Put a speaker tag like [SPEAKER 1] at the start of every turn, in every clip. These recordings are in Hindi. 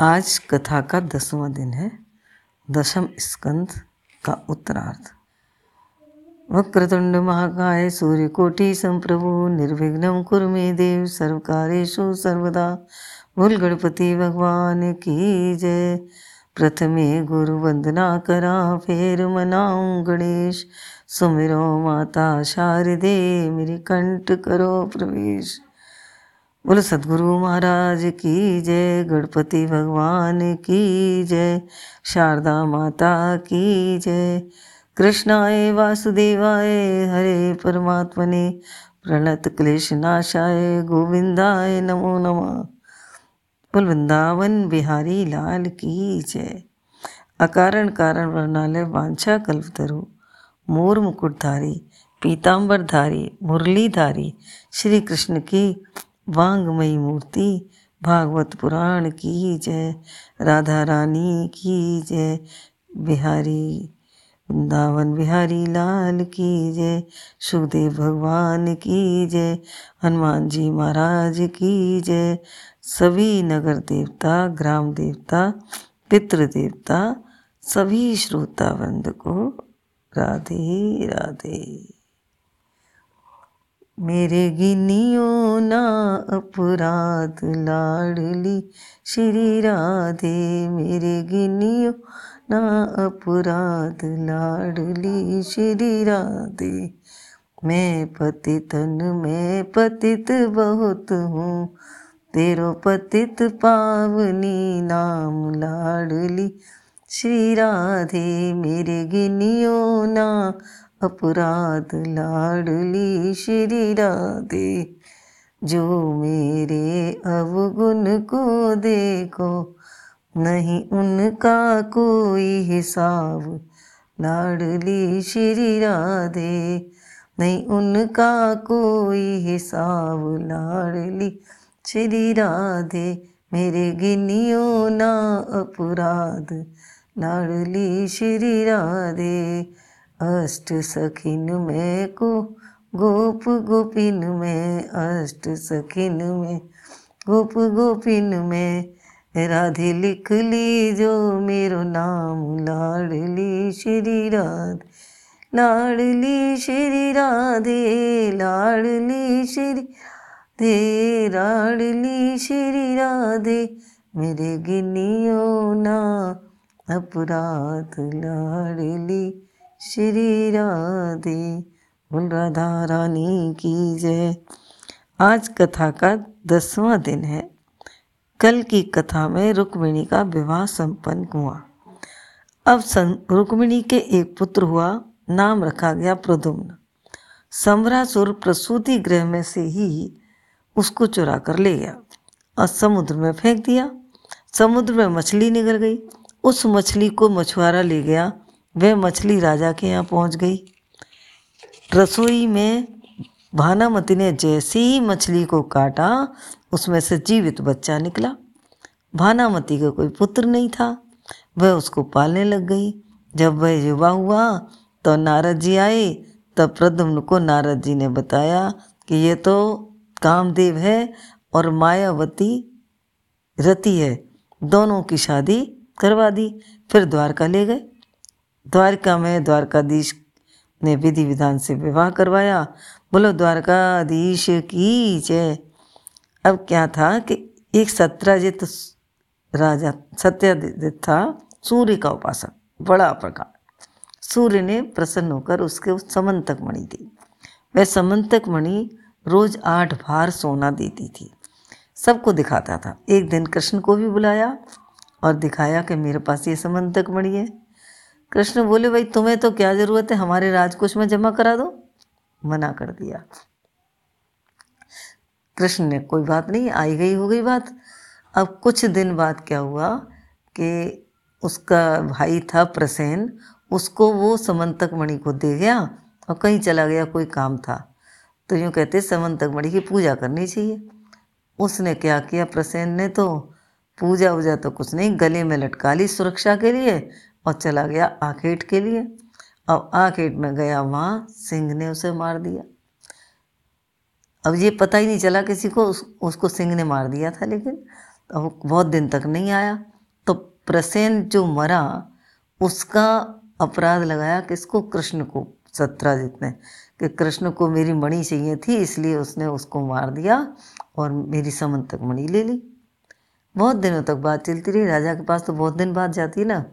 [SPEAKER 1] आज कथा का दसवां दिन है, दशम स्कंद का उत्तरार्ध। वक्रतुंड महाकाय सूर्यकोटि संप्रभु, निर्विघ्न कुरु मे देव, सर्वकारेषु सर्वदा। बोल गणपति भगवान की जय। प्रथमे गुरु वंदना करा, फेर मनाऊं गणेश। सुमिरो माता शारदे, मेरी कंठ करो प्रवेश। बोलो, सदगुरु महाराज की जय, गणपति भगवान की जय, शारदा माता की जय। कृष्णाय वासुदेवाय, हरे परमात्मने, प्रणत क्लेश नाशाय, गोविंदाय नमो नमः। बोल, वृंदावन बिहारी लाल की जय। अकारण कारण वर्णालय वांछा कल्पतरु मोर मुकुटधारी पीताम्बरधारी मुरलीधारी श्री कृष्ण की वांगमयी मूर्ति, भागवत पुराण की जय, राधा रानी की जय, बिहारी वृंदावन बिहारी लाल की जय, सुखदेव भगवान की जय, हनुमान जी महाराज की जय, सभी नगर देवता, ग्राम देवता, पितृ देवता, सभी श्रोता वृंद को राधे राधे। मेरे गिनियो ना अपराध लाडली श्री राधे, मेरे गिनियो ना अपराध लाडली श्री राधे, मैं पतितन, मैं पतित बहुत हूँ। तेरो पतित पावनी नाम लाडली श्री राधे, मेरे गिनियो ना अपराध लाडली श्री राधे। जो मेरे अवगुण को देखो, नहीं उनका कोई हिसाब। लाडली श्री राधे, नहीं उनका कोई हिसाब। लाडली श्री राधे, मेरे गिनियो ना अपराध। लाडली श्री राधे अष्ट सखिन में को, गोप गोपिन में, अष्ट सखिन में, गोप गोपिन में, राधे लिख ली जो मेरो नाम लाडली श्री राधे लाडली श्री राधे लाडली श्री दे लाडली श्री राधे, मेरे गिनियो ना, अपराध लाडली श्री राधे। बोल राधा रानी की जय। आज कथा का दसवां दिन है। कल की कथा में रुक्मिणी का विवाह संपन्न हुआ। अब सं, रुक्मिणी के एक पुत्र हुआ, नाम रखा गया प्रदुम्न सम्रासुर प्रसूति गृह में से ही उसको चुरा कर ले गया। और समुद्र में फेंक दिया। समुद्र में मछली निकल गई। उस मछली को मछुआरा ले गया। वह मछली राजा के यहाँ पहुँच गई। रसोई में भानामती ने जैसे ही मछली को काटा, उसमें से जीवित बच्चा निकला। भानामती का कोई पुत्र नहीं था। वह उसको पालने लग गई। जब वह युवा हुआ तो नारद जी आए। तब प्रद्युम्न को नारद जी ने बताया कि ये तो कामदेव है और मायावती रति है। दोनों की शादी करवा दी, फिर द्वारका ले गए। द्वारका में द्वारकाधीश ने विधि विधान से विवाह करवाया। बोलो, द्वारकाधीश की जय। अब क्या था कि एक सत्राजित राजा सत्यादित था सूर्य का उपासक, बड़ा प्रकार। सूर्य ने प्रसन्न होकर उसके उस समंतक मणि दी। वह समंतक मणि रोज आठ भार सोना देती थी। सबको दिखाता था। एक दिन कृष्ण को भी बुलाया और दिखाया कि मेरे पास ये समंतक मणि है। कृष्ण बोले, भाई, तुम्हें तो क्या ज़रूरत है? हमारे राजकोष में जमा करा दो। मना कर दिया। कृष्ण ने, कोई बात नहीं, आई गई हो गई बात। अब कुछ दिन बाद क्या हुआ कि उसका भाई था प्रसेन, उसको वो समंतक मणि को दे गया और कहीं चला गया, कोई काम था। तो यूँ कहते, समंतक मणि की पूजा करनी चाहिए। उसने क्या किया? प्रसेन ने तो पूजा वूजा तो कुछ नहीं, गले में लटका ली सुरक्षा के लिए और चला गया आखेट के लिए। अब आखेट में गया वहाँ सिंह ने उसे मार दिया। अब ये पता ही नहीं चला किसी को उस, उसको सिंह ने मार दिया था लेकिन तो बहुत दिन तक नहीं आया। तो प्रसेन जो मरा उसका अपराध लगाया किसको? कृष्ण को सत्राजित ने कि कृष्ण को मेरी मणि चाहिए थी इसलिए उसने उसको मार दिया और मेरी समन तक मणि ले ली। बहुत दिनों तक बात चलती रही राजा के पास तो बहुत दिन बाद जाती ना।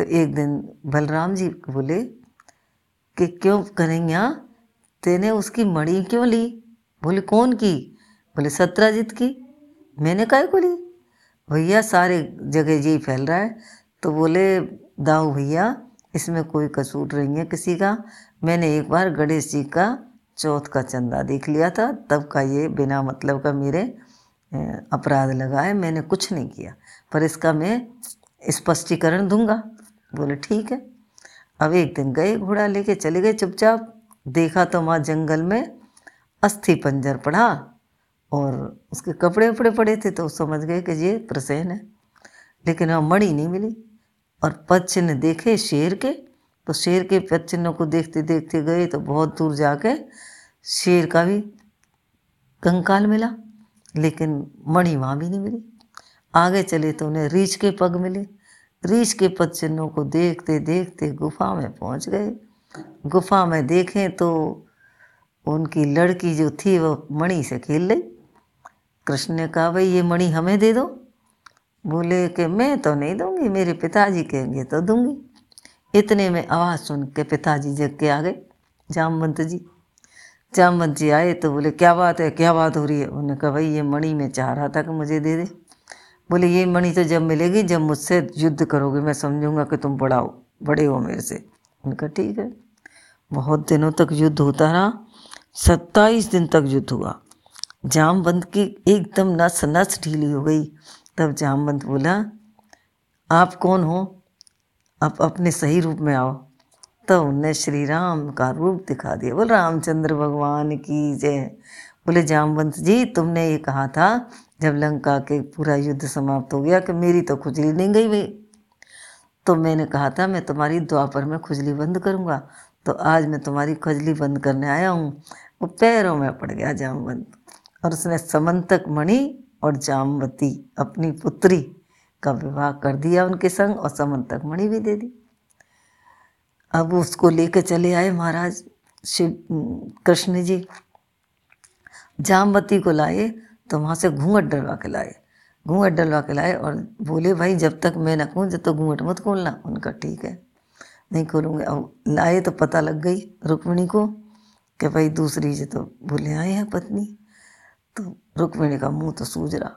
[SPEAKER 1] तो एक दिन बलराम जी बोले कि क्यों कन्हैया, तेने उसकी मणि क्यों ली? बोले, कौन की? बोले, सत्राजित की। मैंने काय को ली? भैया, सारे जगह यही फैल रहा है। तो बोले, दाऊ भैया, इसमें कोई कसूर नहीं है किसी का। मैंने एक बार गणेश जी का चौथ का चंदा देख लिया था। तब का ये बिना मतलब का मेरे अपराध लगा है। मैंने कुछ नहीं किया। पर इसका मैं स्पष्टीकरण दूँगा। बोले, ठीक है। अब एक दिन गए घोड़ा लेके चले गए चुपचाप। देखा तो वहाँ जंगल में अस्थि पंजर पड़ा और उसके कपड़े उपड़े पड़े थे तो समझ गए कि ये प्रसेन है। लेकिन वहाँ मणि नहीं मिली और पद चिन्ह देखे शेर के। तो शेर के पद को देखते देखते गए तो बहुत दूर जाके शेर का भी कंकाल मिला, लेकिन मणि वहाँ भी नहीं मिली। आगे चले तो उन्हें रीछ के पग मिले। रीछ के पद चिन्हों को देखते देखते गुफा में पहुँच गए। गुफा में देखें तो उनकी लड़की जो थी वो मणि से खेल रही। कृष्ण ने कहा, भाई ये मणि हमें दे दो। बोले कि, मैं तो नहीं दूँगी, मेरे पिताजी कहेंगे तो दूँगी। इतने में आवाज़ सुन के पिताजी जग के आ गए, जामवंत जी। जामवंत जी आए तो बोले, क्या बात है, क्या बात हो रही है? उन्होंने कहा, भाई ये मणि मैं चाह रहा था कि मुझे दे दे। बोले, ये मणि तो जब मिलेगी, जब मुझसे युद्ध करोगे, मैं समझूँगा कि तुम बड़ा हो, बड़े हो मेरे से। उनका ठीक है। बहुत दिनों तक युद्ध होता रहा। सत्ताईस दिन तक युद्ध हुआ। जामवंत की एकदम नस नस ढीली हो गई। तब जामवंत बोला, आप कौन हो? आप अपने सही रूप में आओ। तब उनने श्री राम का रूप दिखा दिया। बोल, रामचंद्र भगवान की जय। बोले, जामवंत जी, तुमने ये कहा था जब लंका के पूरा युद्ध समाप्त हो गया कि मेरी तो खुजली नहीं गई भाई तो मैंने कहा था, मैं तुम्हारी द्वापर में खुजली बंद करूँगा। तो आज मैं तुम्हारी खुजली बंद करने आया हूँ। वो पैरों में पड़ गया जामवंत और उसने समंतक मणि और जामवती, अपनी पुत्री का विवाह कर दिया उनके संग और समंतक मणि भी दे दी। अब उसको लेकर चले आए महाराज शिव कृष्ण जी। जामवती को लाए तो वहाँ से घूंघट डलवा के लाए। घूंघट डलवा के लाए और बोले, भाई, जब तक मैं न कहूँ जब तक घूंघट मत खोलना। उनका, ठीक है, नहीं खोलूँगे। अब लाए तो पता लग गई रुक्मिणी को कि भाई, दूसरी से तो बोले आए हैं पत्नी। तो रुक्मिणी का मुँह तो सूझ रहा।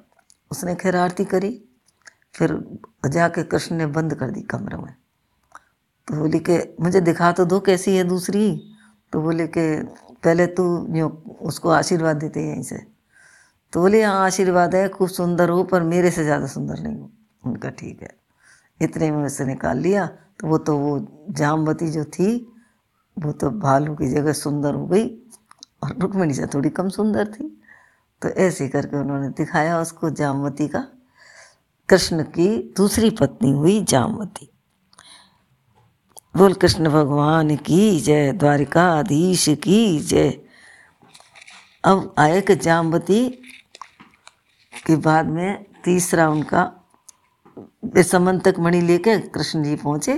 [SPEAKER 1] उसने खैर आरती करी, फिर जाके कृष्ण ने बंद कर दी कमरे में। तो बोली कि, मुझे दिखा तो दो कैसी है दूसरी? तो बोले कि पहले तू यूँ उसको आशीर्वाद देते यहीं से तो बोले हाँ आशीर्वाद है, खूब सुंदर हो, पर मेरे से ज़्यादा सुंदर नहीं हो। उनका ठीक है। इतने में उससे निकाल लिया तो वो तो वो जामवती जो थी, वो तो भालू की जगह सुंदर हो गई और रुक्मिणी से थोड़ी कम सुंदर थी। तो ऐसे करके उन्होंने दिखाया उसको जामवती का। कृष्ण की दूसरी पत्नी हुई जामवती। बोल कृष्ण भगवान की जय, द्वारिकाधीश की जय। अब आए कि जामवती के बाद में तीसरा उनका समंतक मणि लेके कृष्ण जी पहुँचे,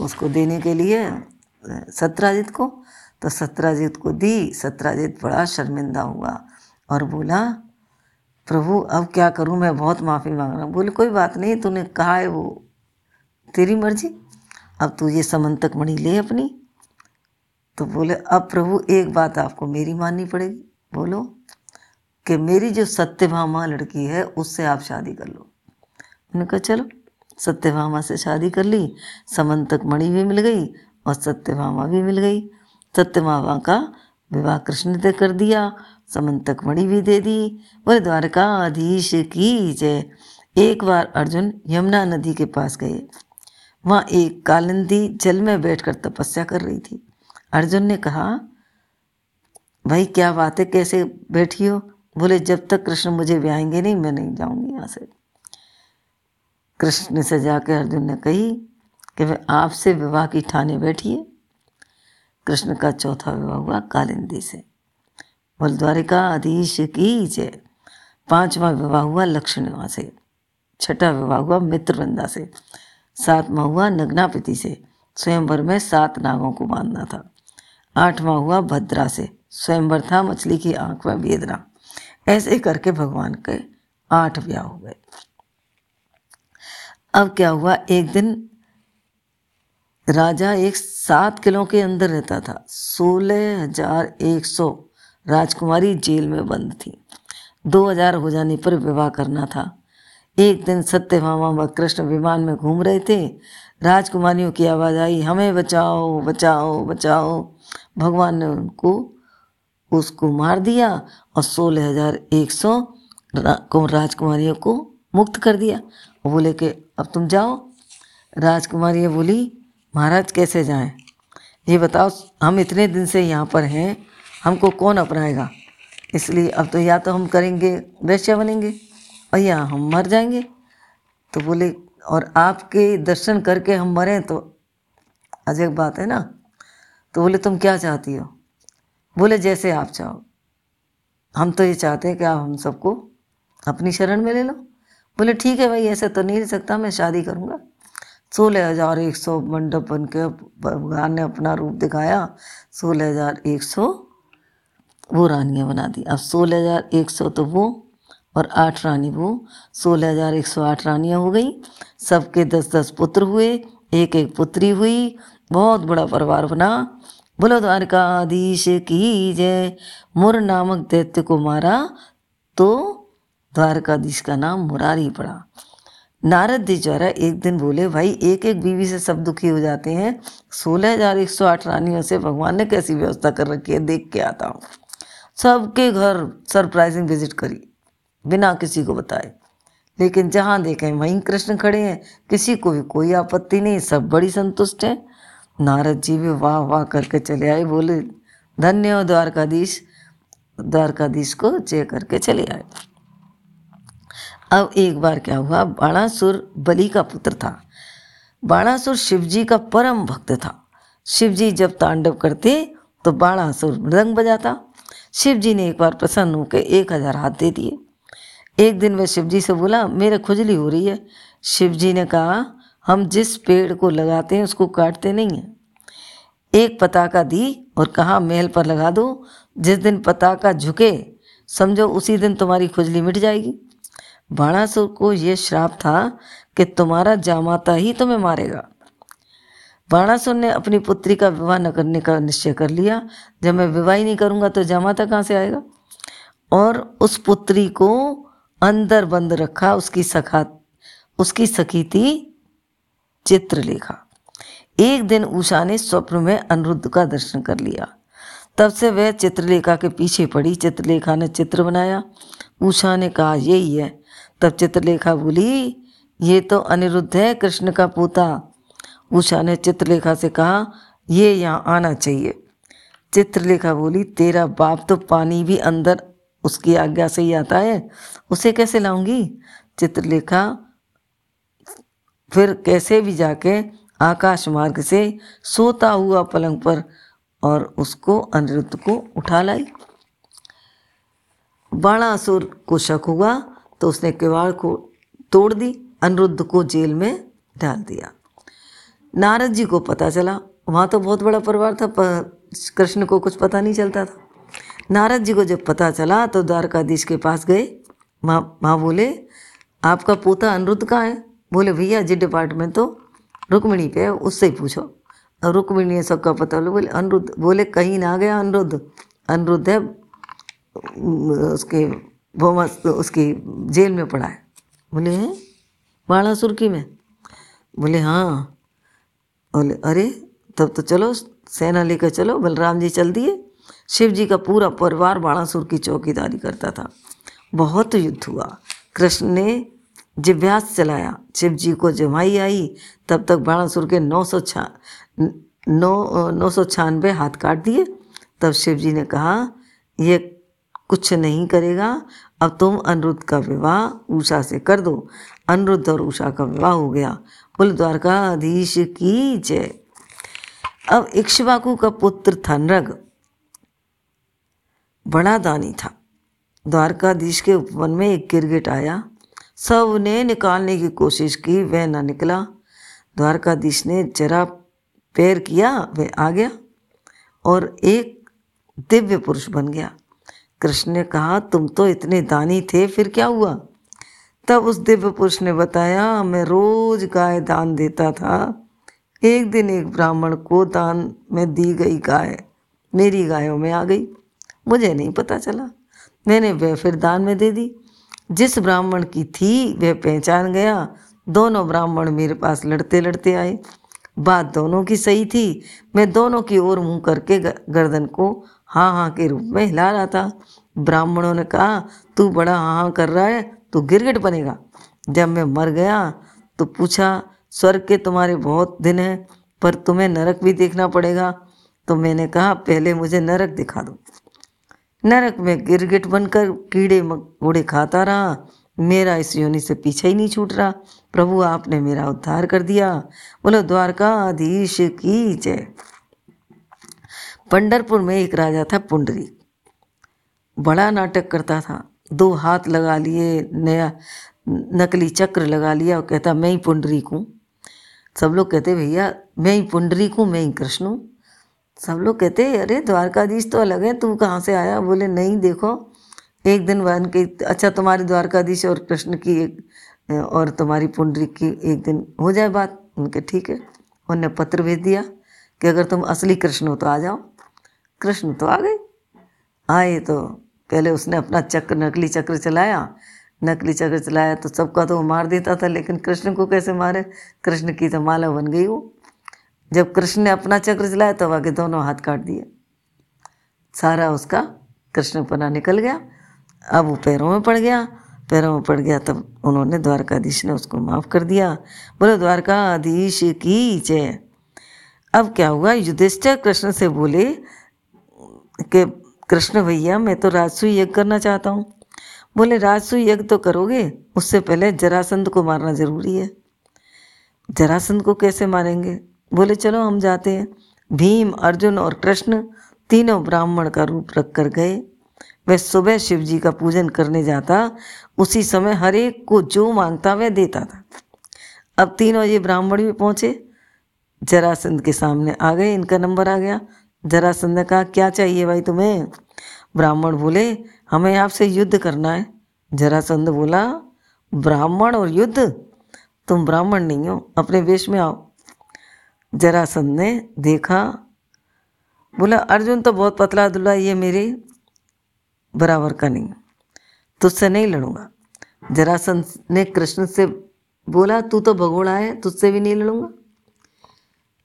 [SPEAKER 1] उसको देने के लिए सत्राजित को। तो सत्राजित को दी, सत्राजित बड़ा शर्मिंदा हुआ और बोला, प्रभु, अब क्या करूँ? मैं बहुत माफ़ी मांग रहा हूँ। बोले, कोई बात नहीं, तूने कहा है वो तेरी मर्ज़ी। अब तू ये समंतक मणि ले अपनी। तो बोले, अब प्रभु, एक बात आपको मेरी माननी पड़ेगी। बोलो कि मेरी जो सत्यभामा लड़की है, उससे आप शादी कर लो। उन्होंने कहा, चलो। सत्यभामा से शादी कर ली, समंतक मणि भी मिल गई और सत्यभामा भी मिल गई। सत्यभामा का विवाह कृष्ण ने कर दिया, समंतक मणि भी दे दी। बोले, द्वारकाधीश की जय। एक बार अर्जुन यमुना नदी के पास गए। वहाँ एक कालिंदी जल में बैठकर तपस्या कर रही थी। अर्जुन ने कहा, भाई, क्या बात है कैसे बैठी हो? बोले, जब तक कृष्ण मुझे ब्याहेंगे नहीं, मैं नहीं जाऊँगी यहाँ से। कृष्ण से जाकर अर्जुन ने कही कि मैं आपसे विवाह की ठाने बैठिए कृष्ण का चौथा विवाह हुआ कालिंदी से। बोल, द्वारिका अधीश की जय। पांचवा विवाह हुआ लक्ष्मणवा से। छठा विवाह हुआ मित्रवृंदा से। सातवां हुआ नग्नापति से स्वयंवर में सात नागों को बांधना था। आठवां हुआ भद्रा से स्वयंवर था मछली की आँख में वेदना ऐसे करके भगवान के आठ ब्याह हो गए। अब क्या हुआ? एक दिन राजा एक सात किलो के अंदर रहता था। सोलह हज़ार एक सौ राजकुमारी जेल में बंद थी। दो हज़ार हो जाने पर विवाह करना था। एक दिन सत्यभामा व कृष्ण विमान में घूम रहे थे। राजकुमारियों की आवाज़ आई, हमें बचाओ बचाओ बचाओ। भगवान ने उनको, उसको मार दिया और सोलह हज़ार एक सौ राजकुमारियों को मुक्त कर दिया। वो बोले कि, अब तुम जाओ। राजकुमारियाँ बोली, महाराज, कैसे जाएँ? ये बताओ, हम इतने दिन से यहाँ पर हैं, हमको कौन अपनाएगा? इसलिए अब तो या तो हम करेंगे वैश्य बनेंगे। और या हम मर जाएँगे। तो बोले, और आपके दर्शन करके हम मरें तो अजब बात है ना? तो बोले, तुम क्या चाहती हो? बोले, जैसे आप चाहो। हम तो ये चाहते हैं कि आप हम सबको अपनी शरण में ले लो। बोले, ठीक है भाई, ऐसे तो नहीं रह सकता, मैं शादी करूँगा। सोलह हज़ार एक सौ मंडप बन के भगवान ने अपना रूप दिखाया, सोलह हज़ार एक सौ वो रानियाँ बना दी। अब सोलह हज़ार एक सौ तो वो और आठ रानी वो, सोलह हज़ार एक सौ आठ रानियाँ हो गई। सबके दस दस पुत्र हुए, एक एक पुत्री हुई, बहुत बड़ा परिवार बना। बोलो द्वारकाधीश की जय। मुर नामक दैत्य को मारा तो द्वारकाधीश का नाम मुरारी पड़ा। नारद जी द्वारा एक दिन बोले, भाई एक एक बीवी से सब दुखी हो जाते हैं। सोलह हज़ार एक सौ आठ रानियों से भगवान ने कैसी व्यवस्था कर रखी है, देख के आता हूँ। सबके घर सरप्राइजिंग विज़िट करी। बिना किसी को बताए। लेकिन जहाँ देखें, वहीं कृष्ण खड़े हैं। किसी को भी कोई आपत्ति नहीं, सब बड़ी संतुष्ट हैं। नारद जी भी वाह वाह करके चले आए, बोले, धन्य हो द्वारकाधीश। द्वारकाधीश को जय करके चले आए। अब एक बार क्या हुआ, बाणासुर बलि का पुत्र था। बाणासुर शिवजी का परम भक्त था। शिवजी जब तांडव करते तो बाणासुर मृदंग बजाता। शिवजी ने एक बार प्रसन्न होकर एक हज़ार हाथ दे दिए। एक दिन वह शिवजी से बोला, मेरे खुजली हो रही है। शिवजी ने कहा, हम जिस पेड़ को लगाते हैं, उसको काटते नहीं हैं। एक पताका दी और कहा, महल पर लगा दो। जिस दिन पताका झुके, समझो उसी दिन तुम्हारी खुजली मिट जाएगी। बाणासुर को यह श्राप था कि तुम्हारा जामाता ही तुम्हें मारेगा। बाणासुर ने अपनी पुत्री का विवाह न करने का निश्चय कर लिया। जब मैं विवाह ही नहीं करूँगा तो जामाता कहाँ से आएगा? और उस पुत्री को अंदर बंद रखा, उसकी सखा, उसकी सखी थी चित्रलेखा। एक दिन उषा ने स्वप्न में अनिरुद्ध का दर्शन कर लिया। तब से वह चित्रलेखा के पीछे पड़ी। चित्रलेखा ने चित्र बनाया। उषा ने कहा, यही है। तब चित्रलेखा बोली, ये तो अनिरुद्ध है, कृष्ण का पोता। उषा ने चित्रलेखा से कहा, ये यहाँ आना चाहिए। चित्रलेखा बोली, तेरा बाप तो पानी भी अंदर उसकी आज्ञा से ही आता है। उसे कैसे लाऊँगी? चित्रलेखा, फिर कैसे भी जाके आकाश मार्ग से सोता हुआ पलंग पर और उसको अनिरुद्ध को उठा लाई। बाणासुर को शक हुआ तो उसने किवाड़ को तोड़ दी, अनिरुद्ध को जेल में डाल दिया। नारद जी को पता चला, वहाँ तो बहुत बड़ा परिवार था, पर कृष्ण को कुछ पता नहीं चलता था। नारद जी को जब पता चला तो द्वारकाधीश के पास गए। माँ माँ बोले, आपका पोता अनिरुद्ध कहाँ है? बोले, भैया जी डिपार्टमेंट तो रुक्मिणी पे है, उससे ही पूछो। और रुक्मिणी सबका पता बोले बोले, अनिरुद्ध। बोले, कहीं ना गया अनिरुद्ध। अनिरुद्ध है उसके वो उसकी जेल में पड़ा है। बोले, हैं? की में? बोले हाँ। बोले, अरे, तब तो चलो, सेना लेकर चलो, बलराम जी चल दिए। शिव जी का पूरा परिवार बाणासुर की चौकीदारी करता था। बहुत युद्ध हुआ। कृष्ण ने जिभ्यास चलाया। शिव जी को जमाई आई तब तक बाणासुर के नौ सौ छा नौ नौ सौ छियानवे हाथ काट दिए। तब शिव जी ने कहा, ये कुछ नहीं करेगा। अब तुम अनिरुद्ध का विवाह उषा से कर दो। अनिरुद्ध और उषा का विवाह हो गया। कुल द्वारकाधीश की जय। अब इक्ष्वाकु का पुत्र था नृग बड़ा दानी था। द्वारकाधीश के उपवन में एक गिरगिट आया। सबने निकालने की कोशिश की, वह ना निकला। द्वारकाधीश ने जरा पैर किया, वह आ गया और एक दिव्य पुरुष बन गया। कृष्ण ने कहा, तुम तो इतने दानी थे, फिर क्या हुआ? तब उस दिव्य पुरुष ने बताया, मैं रोज गाय दान देता था। एक दिन एक ब्राह्मण को दान में दी गई गाय, मेरी गायों में आ गई। मुझे नहीं पता चला। मैंने वह फिर दान में दे दी। जिस ब्राह्मण की थी, वह पहचान गया। दोनों ब्राह्मण मेरे पास लड़ते लड़ते आए। बात दोनों की सही थी। मैं दोनों की ओर मुँह करके गर्दन को हाँ हाँ के रूप में हिला रहा था। ब्राह्मणों ने कहा, तू बड़ा हाँ हाँ कर रहा है, तू गिरगिट बनेगा। जब मैं मर गया तो पूछा, स्वर्ग के तुम्हारे बहुत दिन हैं, पर तुम्हें नरक भी देखना पड़ेगा। तो मैंने कहा, पहले मुझे नरक दिखा दो। नरक में गिरगिट बनकर कीड़े मकोड़े खाता रहा। मेरा इस योनि से पीछे ही नहीं छूट रहा। प्रभु, आपने मेरा उद्धार कर दिया। बोलो, द्वारकाधीश की जय। पंडरपुर में एक राजा था पुंडरी। बड़ा नाटक करता था। दो हाथ लगा लिए, नया नकली चक्र लगा लिया और कहता, मैं ही पुंडरीक हूँ। सब लोग कहते, भैया, मैं ही पुंडरीक हूँ, मैं ही कृष्ण हूँ। सब लोग कहते अरे, द्वारकाधीश तो अलग है, तू कहाँ से आया? बोले, नहीं, देखो, एक दिन वन के अच्छा तुम्हारी द्वारकाधीश और कृष्ण की एक, और तुम्हारी पुंडरी की एक दिन हो जाए बात। उनके, ठीक है। उनने पत्र भेज दिया कि अगर तुम असली कृष्ण हो तो आ जाओ। कृष्ण तो आ गए। आए तो पहले उसने अपना चक्र, नकली चक्र चलाया। नकली चक्र चलाया तो सबका तो वो मार देता था, लेकिन कृष्ण को कैसे मारे? कृष्ण की तो माला बन गई वो। जब कृष्ण ने अपना चक्र चलाया तब आगे दोनों हाथ काट दिए। सारा उसका कृष्ण पना निकल गया। अब वो पैरों में पड़ गया। पैरों में पड़ गया, तब उन्होंने द्वारकाधीश ने उसको माफ़ कर दिया। बोले, द्वारकाधीश की जय। अब क्या हुआ? युधिष्ठिर कृष्ण से बोले कि, कृष्ण भैया, मैं तो राजसू यज्ञ करना चाहता हूँ। बोले राजसू यज्ञ तो करोगे? उससे पहले जरासंध को मारना ज़रूरी है। जरासंध को कैसे मारेंगे? बोले, चलो हम जाते हैं। भीम, अर्जुन और कृष्ण तीनों ब्राह्मण का रूप रख कर गए। वह सुबह शिव जी का पूजन करने जाता, उसी समय हर एक को जो माँगता वह देता था। अब तीनों ये ब्राह्मण भी पहुँचे। जरासंध के सामने आ गए, इनका नंबर आ गया। जरासंध ने कहा, क्या चाहिए भाई तुम्हें? ब्राह्मण बोले, हमें आपसे युद्ध करना है। जरासंध बोला, ब्राह्मण और युद्ध? तुम ब्राह्मण नहीं हो, अपने वेश में आओ। जरासंध ने देखा। बोला, अर्जुन तो बहुत पतला दुला ये मेरे बराबर का नहीं, तुझसे नहीं लड़ूँगा। जरासंध ने कृष्ण से बोला, तू तो भगोड़ा है, तुझसे भी नहीं लड़ूँगा।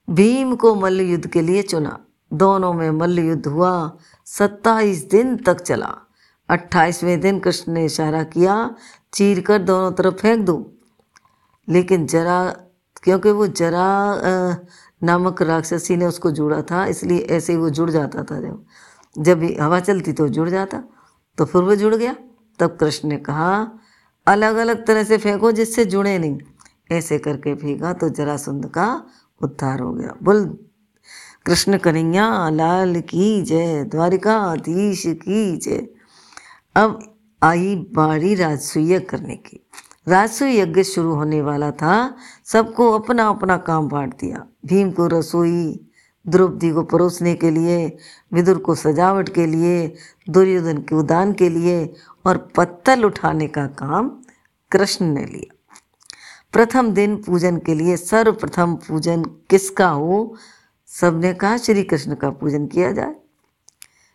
[SPEAKER 1] भीम को मल्ल युद्ध के लिए चुना। दोनों में मल्ल युद्ध हुआ, सत्ताईस दिन तक चला। अट्ठाईसवें दिन कृष्ण ने इशारा किया, चीर कर दोनों तरफ़ फेंक दो। लेकिन जरा क्योंकि वो जरा नामक राक्षसी ने उसको जोड़ा था, इसलिए ऐसे ही वो जुड़ जाता था जब। जब हवा चलती तो जुड़ जाता तो फिर वो जुड़ गया। तब कृष्ण ने कहा अलग अलग तरह से फेंको जिससे जुड़े नहीं। ऐसे करके फेंका तो जरासंध का उद्धार हो गया। बोल, कृष्ण कन्हैया, लाल की जय द्वारिकाधीश की जय। अब आई बारी राजसूय करने की। राजस्व यज्ञ शुरू होने वाला था। सबको अपना अपना काम बांट दिया। भीम को रसोई, द्रौपदी को परोसने के लिए, विदुर को सजावट के लिए, दुर्योधन के उदान के लिए और पत्तल उठाने का काम कृष्ण ने लिया। प्रथम दिन पूजन के लिए सर्वप्रथम पूजन किसका हो? सबने कहा श्री कृष्ण का पूजन किया जाए।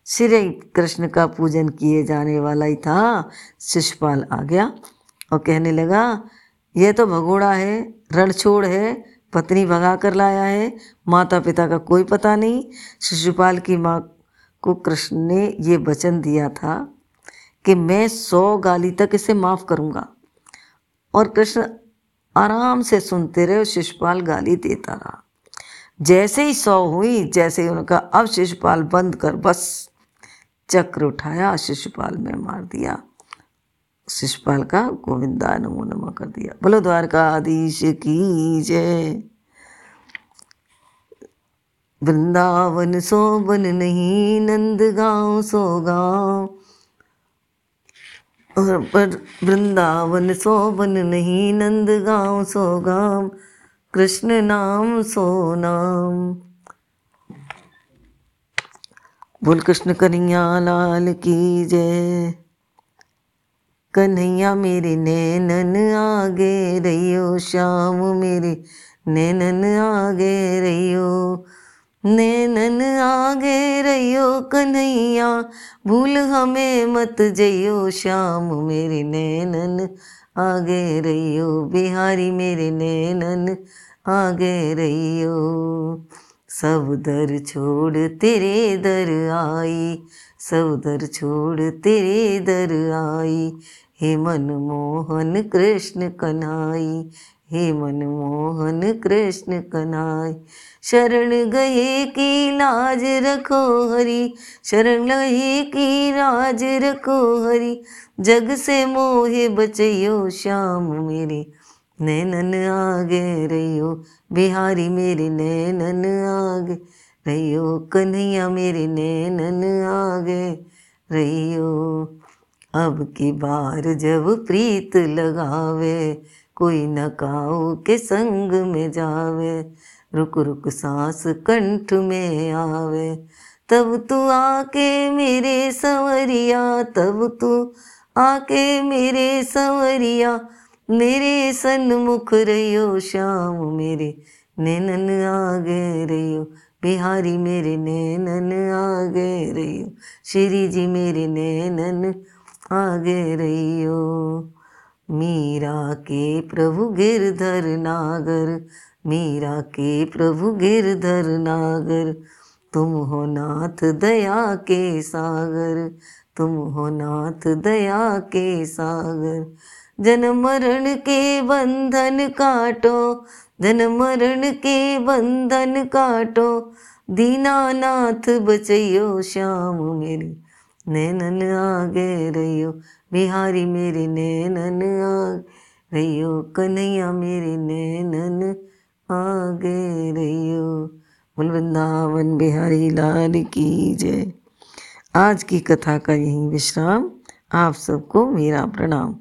[SPEAKER 1] श्री कृष्ण का पूजन किए जाने वाला ही था। शिषपाल आ गया। और कहने लगा यह तो भगोड़ा है, रणछोड़ है, पत्नी भगा कर लाया है माता पिता का कोई पता नहीं। शिशुपाल की माँ को कृष्ण ने ये वचन दिया था कि मैं सौ गाली तक इसे माफ़ करूँगा और कृष्ण आराम से सुनते रहे और शिशुपाल गाली देता रहा। जैसे ही सौ हुई, जैसे ही उनका अब शिशुपाल बंद कर बस चक्र उठाया शिशुपाल में मार दिया। शिषपाल का गोविंदा नमो नमः कर दिया। बोलो, द्वारकाधीश की जय। वृंदावन सोबन नहीं नंद गाँव सो गाँव और पर वृंदावन सोबन नहीं नंद गाँव सो गाम कृष्ण नाम सो नाम। बोल, कृष्ण कन्हैया लाल की जय। कन्हैया मेरे नैनन आगे रहियो, श्याम मेरे नैनन आगे रहियो। नैनन आगे रहियो कन्हैया, भूल हमें मत जइयो, श्याम मेरे नैनन आगे रहियो। बिहारी मेरे नैनन आगे रहियो। सब दर छोड़ तेरे दर आई, सब दर छोड़ तेरे दर आई। हे मनमोहन कृष्ण कन्हाई, हे मनमोहन कृष्ण कन्हाई, शरण गए की लाज रखो हरी, शरण गए की लाज रखो हरी, जग से मोहे बचइयो श्याम मेरे, नैनन आगे रहियो, बिहारी मेरे नैनन आगे रहियो, कन्हैया मेरे नैनन आगे रहियो। अब की बार जब प्रीत लगावे, कोई न काऊ के संग में जावे। रुक रुक सांस कंठ में आवे। तब तू आके मेरे सवरिया, तब तू आके मेरे सवरिया। मेरे सन्मुख रहियो, श्याम मेरे नैनन आ आगे रहियो। बिहारी मेरे नैनन आ आगे रहियो। श्री जी मेरे नैनन आगे रहियो। मीरा के प्रभु गिरधर नागर, मीरा के प्रभु गिरधर नागर, तुम हो नाथ दया के सागर, तुम हो नाथ दया के सागर। जन मरण के बंधन काटो, जन मरण के बंधन काटो, दीनानाथ बचइयो श्याम मेरे। नैनन आ आगे रहियो। बिहारी मेरे नैनन आगे रहियो। कन्हैया मेरे नैनन आ आगे रहियो। बोल वृंदावन बिहारी लाल की जय। आज की कथा का यही विश्राम। आप सबको मेरा प्रणाम।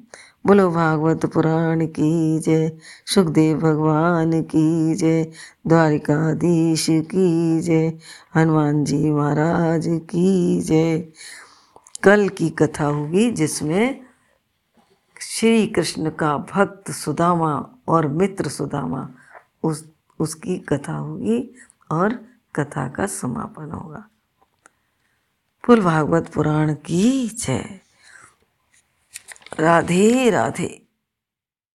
[SPEAKER 1] बोलो भागवत पुराण की जय। सुखदेव भगवान की जय। द्वारिकाधीश की जय। हनुमान जी महाराज की जय। कल की कथा होगी जिसमें श्री कृष्ण का भक्त सुदामा और मित्र सुदामा उस, उसकी कथा होगी और कथा का समापन होगा। पूर्व भागवत पुराण की जय। राधे राधे।